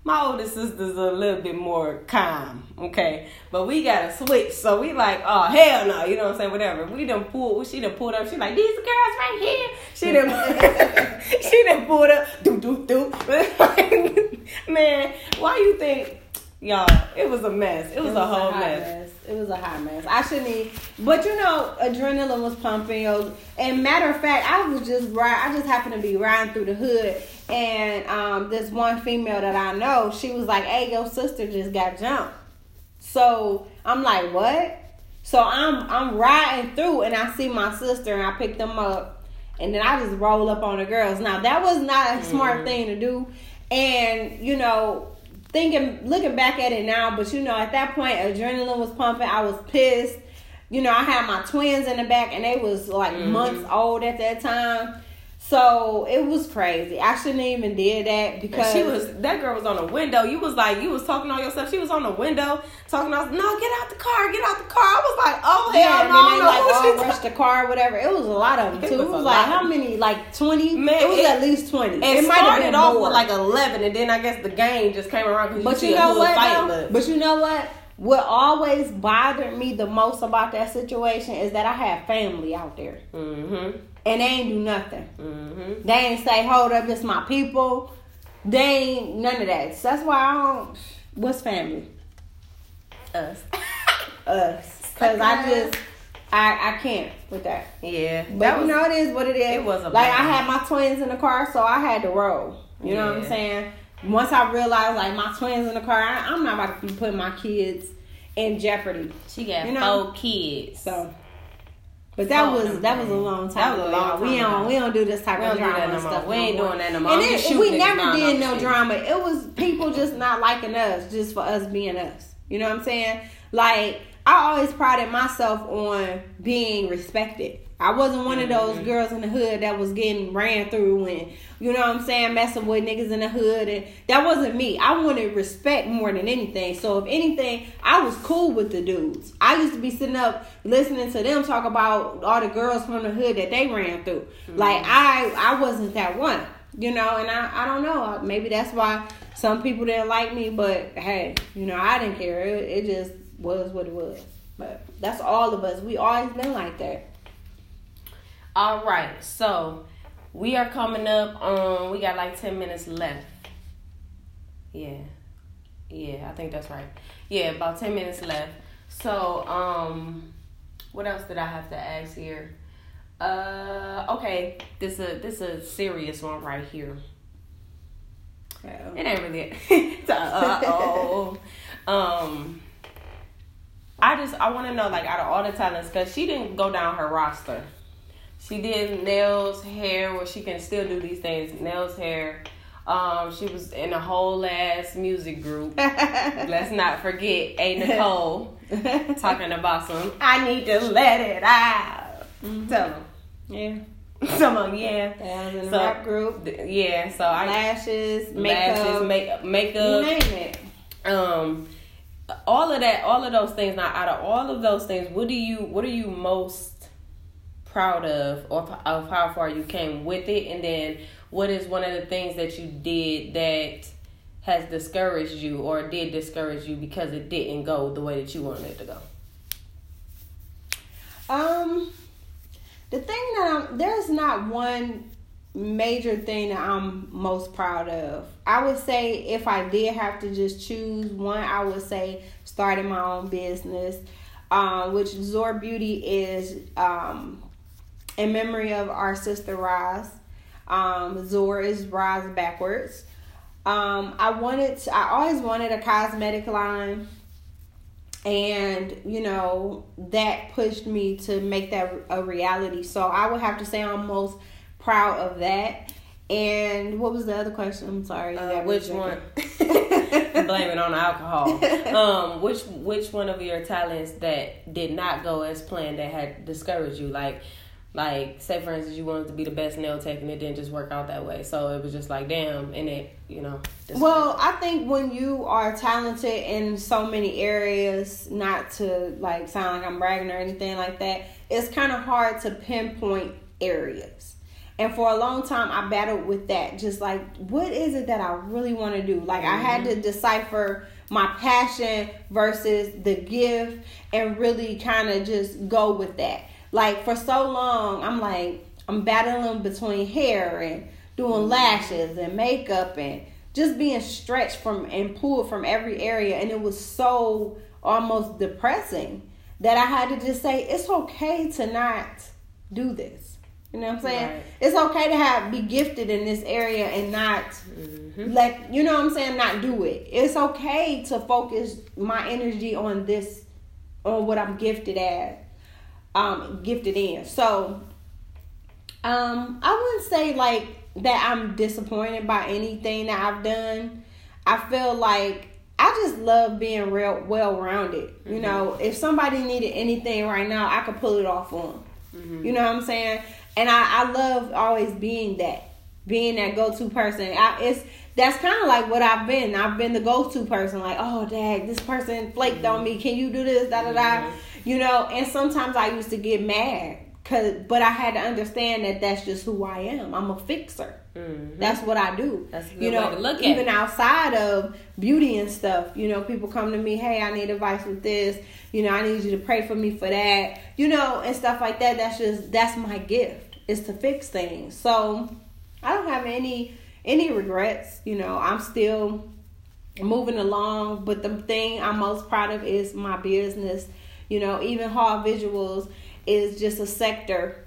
my older sister's a little bit more calm, okay? But we got to switch. So we like, oh, hell no. You know what I'm saying? Whatever. We done pulled, she done pulled up. She like, these girls right here. She done, she done pulled up. Do, do, do. Man, why you think, y'all, it was a mess. It was, it was a whole a mess. mess. It was a hot mess. I shouldn't even, but you know, adrenaline was pumping. And matter of fact, I was just right. I just happened to be riding through the hood and um, this one female that I know, she was like, "Hey, your sister just got jumped." So I'm like, "What?" So I'm I'm riding through, and I see my sister, and I pick them up, and then I just roll up on the girls. Now that was not a smart mm-hmm. thing to do, and you know, thinking looking back at it now, but you know, at that point, adrenaline was pumping. I was pissed. You know, I had my twins in the back, and they was like mm-hmm. months old at that time. So it was crazy. I shouldn't even did that because she was that girl was on the window. You was like you was talking on yourself. She was on the window talking. I was no, get out the car, get out the car. I was like, oh hell yeah, no, and they like all rushed the car, whatever. It was a lot of them too. It was, it was like how many? Like twenty? Man, it was it, at least twenty. It, it might have been off more. with like eleven, and then I guess the game just came around. But you, you know what? But. but you know what? What always bothered me the most about that situation is that I had family out there. Mm-hmm and they ain't do nothing. Mm-hmm. They ain't say, "Hold up, it's my people." They ain't none of that. So that's why I don't. What's family? Us. Us. Cause I just. I, I can't with that. Yeah. But was, you know it is what it is. It was like I had my twins in the car, so I had to roll. You know what I'm saying? Once I realized like my twins in the car, I, am not about to be putting my kids in jeopardy. She got you know? four kids. So but that oh, was that was a long time ago. Long we don't we don't do this type of drama and stuff. We ain't doing that no more. And it, we never did no drama. It was people just not liking us, just for us being us. You know what I'm saying? Like I always prided myself on being respected. I wasn't one of those mm-hmm. girls in the hood that was getting ran through and you know what I'm saying, messing with niggas in the hood and that wasn't me. I wanted respect more than anything. So if anything, I was cool with the dudes. I used to be sitting up listening to them talk about all the girls from the hood that they ran through. Mm-hmm. Like I I wasn't that one. You know, and I, I don't know. Maybe that's why some people didn't like me, but hey, you know, I didn't care. It, it just was what it was. But that's all of us. We always been like that. All right, so we are coming up on. We got like ten minutes left. Yeah, yeah, I think that's right. Yeah, about ten minutes left. So, um, what else did I have to ask here? Uh, okay, this a this is a serious one right here. It ain't really. uh oh. um, I just I want to know like out of all the talents, cause she didn't go down her roster. She did nails, hair, where she can still do these things. Nails, hair. Um, she was in a whole ass music group. Let's not forget A Nicole talking about some. I need to let it out. Mm-hmm. Tell them. Yeah. Some yeah. That was in so, rap group. Yeah, so I lashes, makeup, lashes, make, makeup. name it. Um, all of that, all of those things. Now, out of all of those things, what do you, what are you most proud of or of how far you came with it and then what is one of the things that you did that has discouraged you or did discourage you because it didn't go the way that you wanted it to go um the thing that I'm, there's not one major thing that I'm most proud of. I would say if I did have to just choose one, I would say starting my own business, um, which Zor Beauty is um, in memory of our sister Roz. Um, Zor is Roz backwards. Um, I wanted, to, I always wanted a cosmetic line, and you know that pushed me to make that a reality. So I would have to say I'm most proud of that. And what was the other question? I'm sorry. Uh, which one? Blame it on alcohol. Um, which which one of your talents that did not go as planned that had discouraged you? Like, like say for instance, you wanted to be the best nail tech and it didn't just work out that way. So it was just like, damn, and it, you know. Well, I think when you are talented in so many areas, not to like sound like I'm bragging or anything like that, it's kind of hard to pinpoint areas. And for a long time, I battled with that. Just like, what is it that I really want to do? Like, mm-hmm. I had to mm-hmm. decipher my passion versus the gift and really kind of just go with that. Like, for so long, I'm like, I'm battling between hair and doing lashes and makeup and just being stretched from and pulled from every area. And it was so almost depressing that I had to just say, it's okay to not do this you know what I'm saying? Right. It's okay to have be gifted in this area and not mm-hmm. like you know what I'm saying, not do it. It's okay to focus my energy on this on what I'm gifted at. Um gifted in. So um I wouldn't say like that I'm disappointed by anything that I've done. I feel like I just love being real well rounded. Mm-hmm. You know, if somebody needed anything right now, I could pull it off on them. Mm-hmm. You know what I'm saying? and I, I love always being that, being that go to person. I, it's that's kind of like what I've been. I've been the go to person. Like, oh, dad, this person flaked mm-hmm. on me. Can you do this? Da da da. You know. And sometimes I used to get mad, cause but I had to understand that that's just who I am. I'm a fixer. Mm-hmm. That's what I do. That's you know, look even outside of beauty and stuff. You know, people come to me, hey, I need advice with this. You know, I need you to pray for me for that. You know, and stuff like that. That's just that's my gift is to fix things. So I don't have any any regrets. You know, I'm still moving along. But the thing I'm most proud of is my business. You know, even Hall Visuals is just a sector.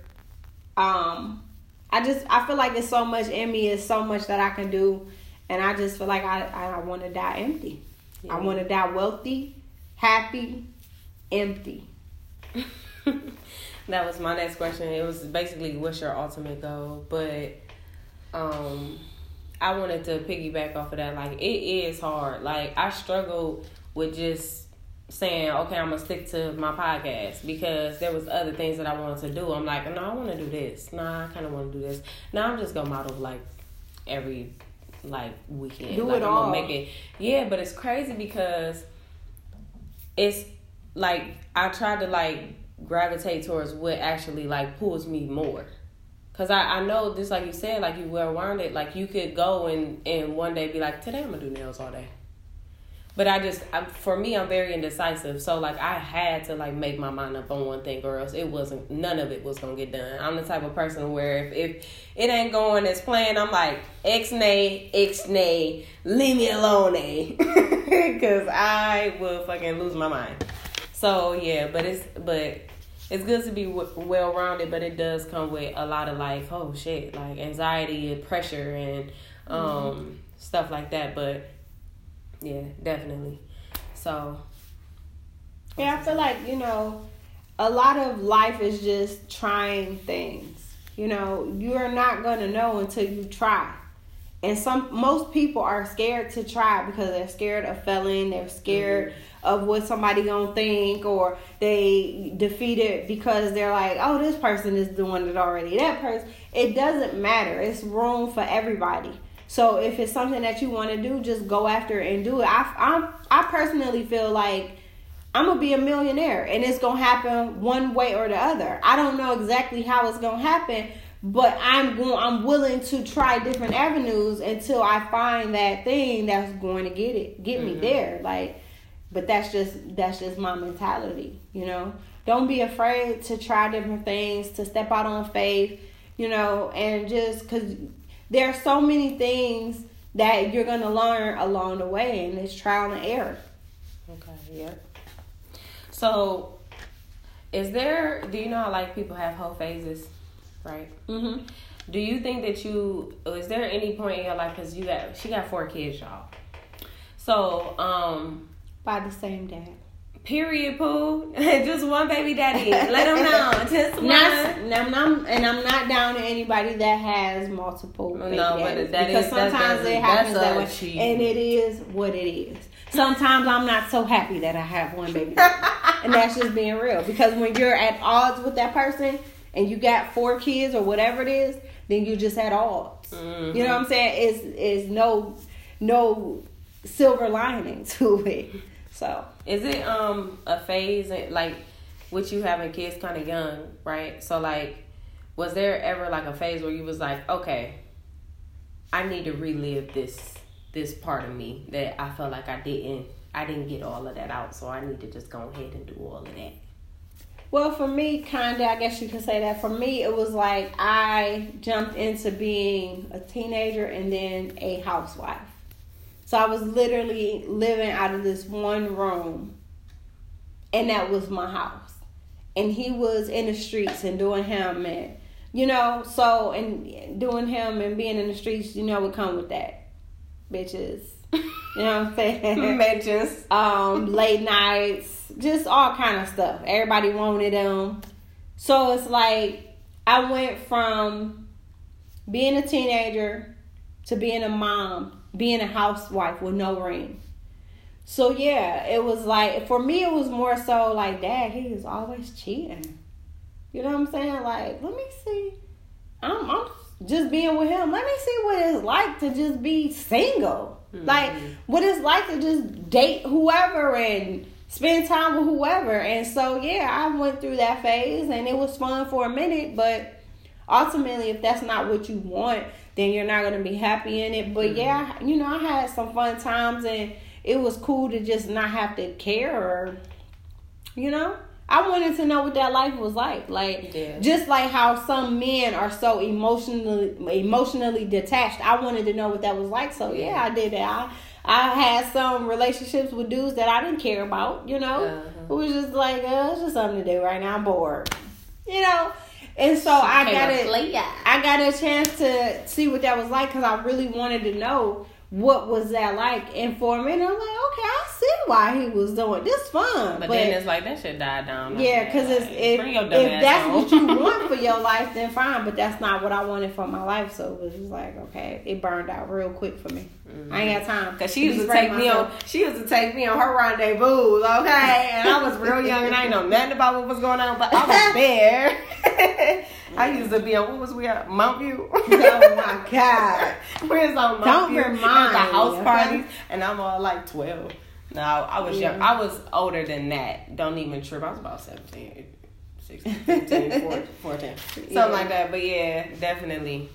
Um, I just I feel like it's so much in me. It's so much that I can do, and I just feel like I I want to die empty. Yeah. I want to die wealthy, happy, empty. that was my next question. It was basically what's your ultimate goal, but um, I wanted to piggyback off of that. Like it is hard. Like I struggle with just saying, okay, I'm gonna stick to my podcast because there was other things that I wanted to do. I'm like, no, I want to do this. No, I kind of want to do this. Now I'm just gonna model like every like weekend. Do like, it all. Make it. Yeah, but it's crazy because it's like I tried to like gravitate towards what actually like pulls me more. Cause I, I know just like you said, like you well rounded, like you could go and and one day be like, today I'm gonna do nails all day. But I just, I, for me, I'm very indecisive. So like, I had to like make my mind up on one thing, or else it wasn't. None of it was gonna get done. I'm the type of person where if, if it ain't going as planned, I'm like X nay, X nay, leave me alone, because I will fucking lose my mind. So yeah, but it's but it's good to be w- well rounded, but it does come with a lot of like, oh shit, like anxiety and pressure and um mm-hmm. stuff like that. But yeah, definitely. So yeah, I feel like you know, a lot of life is just trying things. You know, you are not gonna know until you try. And some most people are scared to try because they're scared of failing. They're scared mm-hmm. of what somebody gonna think, or they defeated because they're like, "Oh, this person is one that already that person." It doesn't matter. It's room for everybody. So if it's something that you want to do, just go after it and do it. I I I personally feel like I'm gonna be a millionaire, and it's gonna happen one way or the other. I don't know exactly how it's gonna happen but I'm going I'm willing to try different avenues until I find that thing that's going to get it get mm-hmm. me there like but that's just that's just my mentality you know don't be afraid to try different things to step out on faith you know, and just because there are so many things that you're gonna learn along the way, and it's trial and error. Okay, yeah. So, is there? Do you know how like people have whole phases, right? Mm-hmm. Do you think that you? Is there any point in your life because you got she got four kids, y'all. So, um, By the same dad. Period, poo. Just one baby daddy. Let them know. Just one. Not, and I'm not, and I'm not down to anybody that has multiple. No, baby but daddies, because is- sometimes it happens that way, cheat. and it is what it is. Sometimes I'm not so happy that I have one baby, daddy. and that's just being real. Because when you're at odds with that person and you got four kids or whatever it is, then you just at odds. Mhm. You know what I'm saying? Is is no no silver lining to it. So Is it um a phase like with you having kids kind of young, right? So like, was there ever like a phase where you was like, okay, I need to relive this this part of me that I felt like I didn't I didn't get all of that out, so I need to just go ahead and do all of that. Well, for me, kinda, I guess you could say that. For me, it was like I jumped into being a teenager and then a housewife. So I was literally living out of this one room, and that was my house. And he was in the streets and doing him, and you know, so and doing him and being in the streets, you know, would come with that, bitches. You know what I'm saying? Mentions. um, late nights, just all kind of stuff. Everybody wanted them. So it's like I went from being a teenager to being a mom, being a housewife with no ring. So yeah, it was like for me it was more so like dad, he is always cheating. You know what I'm saying? Like, let me see. I'm I'm just being with him. Let me see what it's like to just be single. Mm-hmm. Like what it's like to just date whoever and spend time with whoever. And so yeah, I went through that phase and it was fun for a minute, but ultimately if that's not what you want, then you're not gonna be happy in it. But yeah, you know, I had some fun times and it was cool to just not have to care or you know? I wanted to know what that life was like. Like Yeah. just like how some men are so emotionally emotionally detached. I wanted to know what that was like. So yeah, I did that. I I had some relationships with dudes that I didn't care about, you know. Uh-huh. It was just like, uh, it's just something to do right now. I'm bored. You know? And so I got it. I got a chance to see what that was like because I really wanted to know what was that like. And for a minute, I'm like, okay, I see why he was doing this. Fun, But, then it's like that shit died down. yeah, because it's Like, if, bring your dumb if that's home. what you want for your life, then fine. But that's not what I wanted for my life. So it was just like, okay, it burned out real quick for me. I ain't got mm-hmm. time. Cause she used to take me on. She used to take me on her rendezvous, okay? And I was real young and I didn't know nothing about what was going on, but I was there. I used to be on. What was we at? Mount View. Oh my god. we was on Mount Don't View at remind the house parties, and I'm all like twelve. No, I was young. I was older than that. Don't even trip. I was about 17, 16, 15, 14, 14. something Yeah. like that. But yeah, definitely.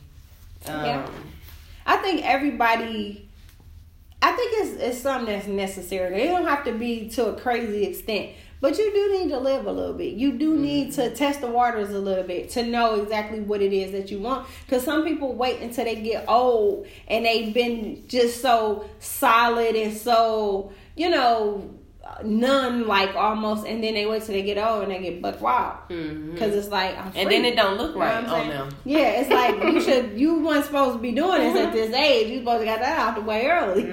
Um, Yeah. I think everybody. I think it's it's something that's necessary. It don't have to be to a crazy extent, but you do need to live a little bit. You do mm-hmm. need to test the waters a little bit to know exactly what it is that you want. Because some people wait until they get old and they've been just so solid and so you know none like almost, and then they wait till they get old and they get buck wild. Because it's like I'm And then it don't look You know right on them. Yeah, it's like you should. You weren't supposed to be doing this at this age. You supposed to got that out the way early.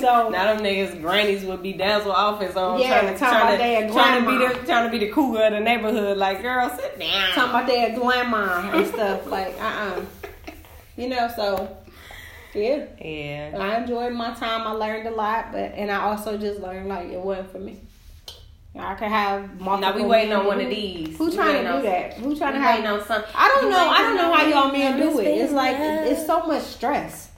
So- now them niggas grannies would be dazzle office on Yeah, trying to trying to, trying to be the trying to be the cougar of the neighborhood. Like girl, sit down. Talking about their grandma and stuff. Like, uh, uh You know. So, yeah. yeah. I enjoyed my time. I learned a lot, but and I also just learned like it wasn't for me. I could have multiple. Now we waiting on one of these. Who trying to do that? Who trying to have? on some. I don't know. I don't know how y'all men do it. It's like it's so much stress.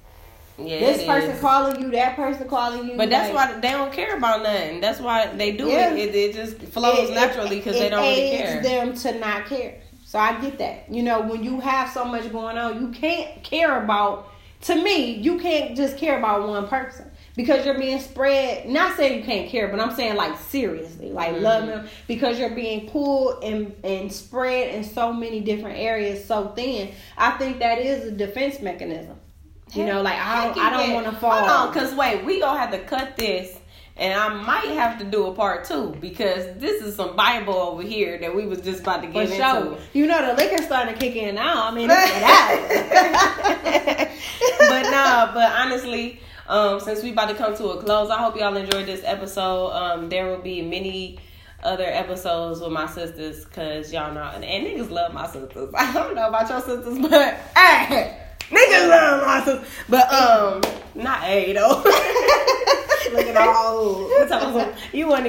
Yeah, This person is. calling you, that person calling you. But that's like, why they don't care about nothing. That's why they do Yeah. it. it. It just flows it- naturally because they don't really care. them to not care. So I get that. You know, when you have so much going on, you can't care about. To me, you can't just care about one person because you're being spread. Not saying you can't care, but I'm saying like seriously, like Mm-hmm. love them because you're being pulled and and spread in so many different areas so thin. I think that is a defense mechanism. You know, like I don't, I don't want to fall. Hold on, cause wait, we gonna have to cut this, and I might have to do a part two because this is some Bible over here that we was just about to For get into. sure. You know the liquor starting to kick in now. I mean, but no, but honestly, um, since we about to come to a close, I hope y'all enjoyed this episode. Um, there will be many other episodes with my sisters, cause y'all know, and, and niggas love my sisters. I don't know about your sisters, but hey, niggas love sisters. But um, not A though. Look at all. you want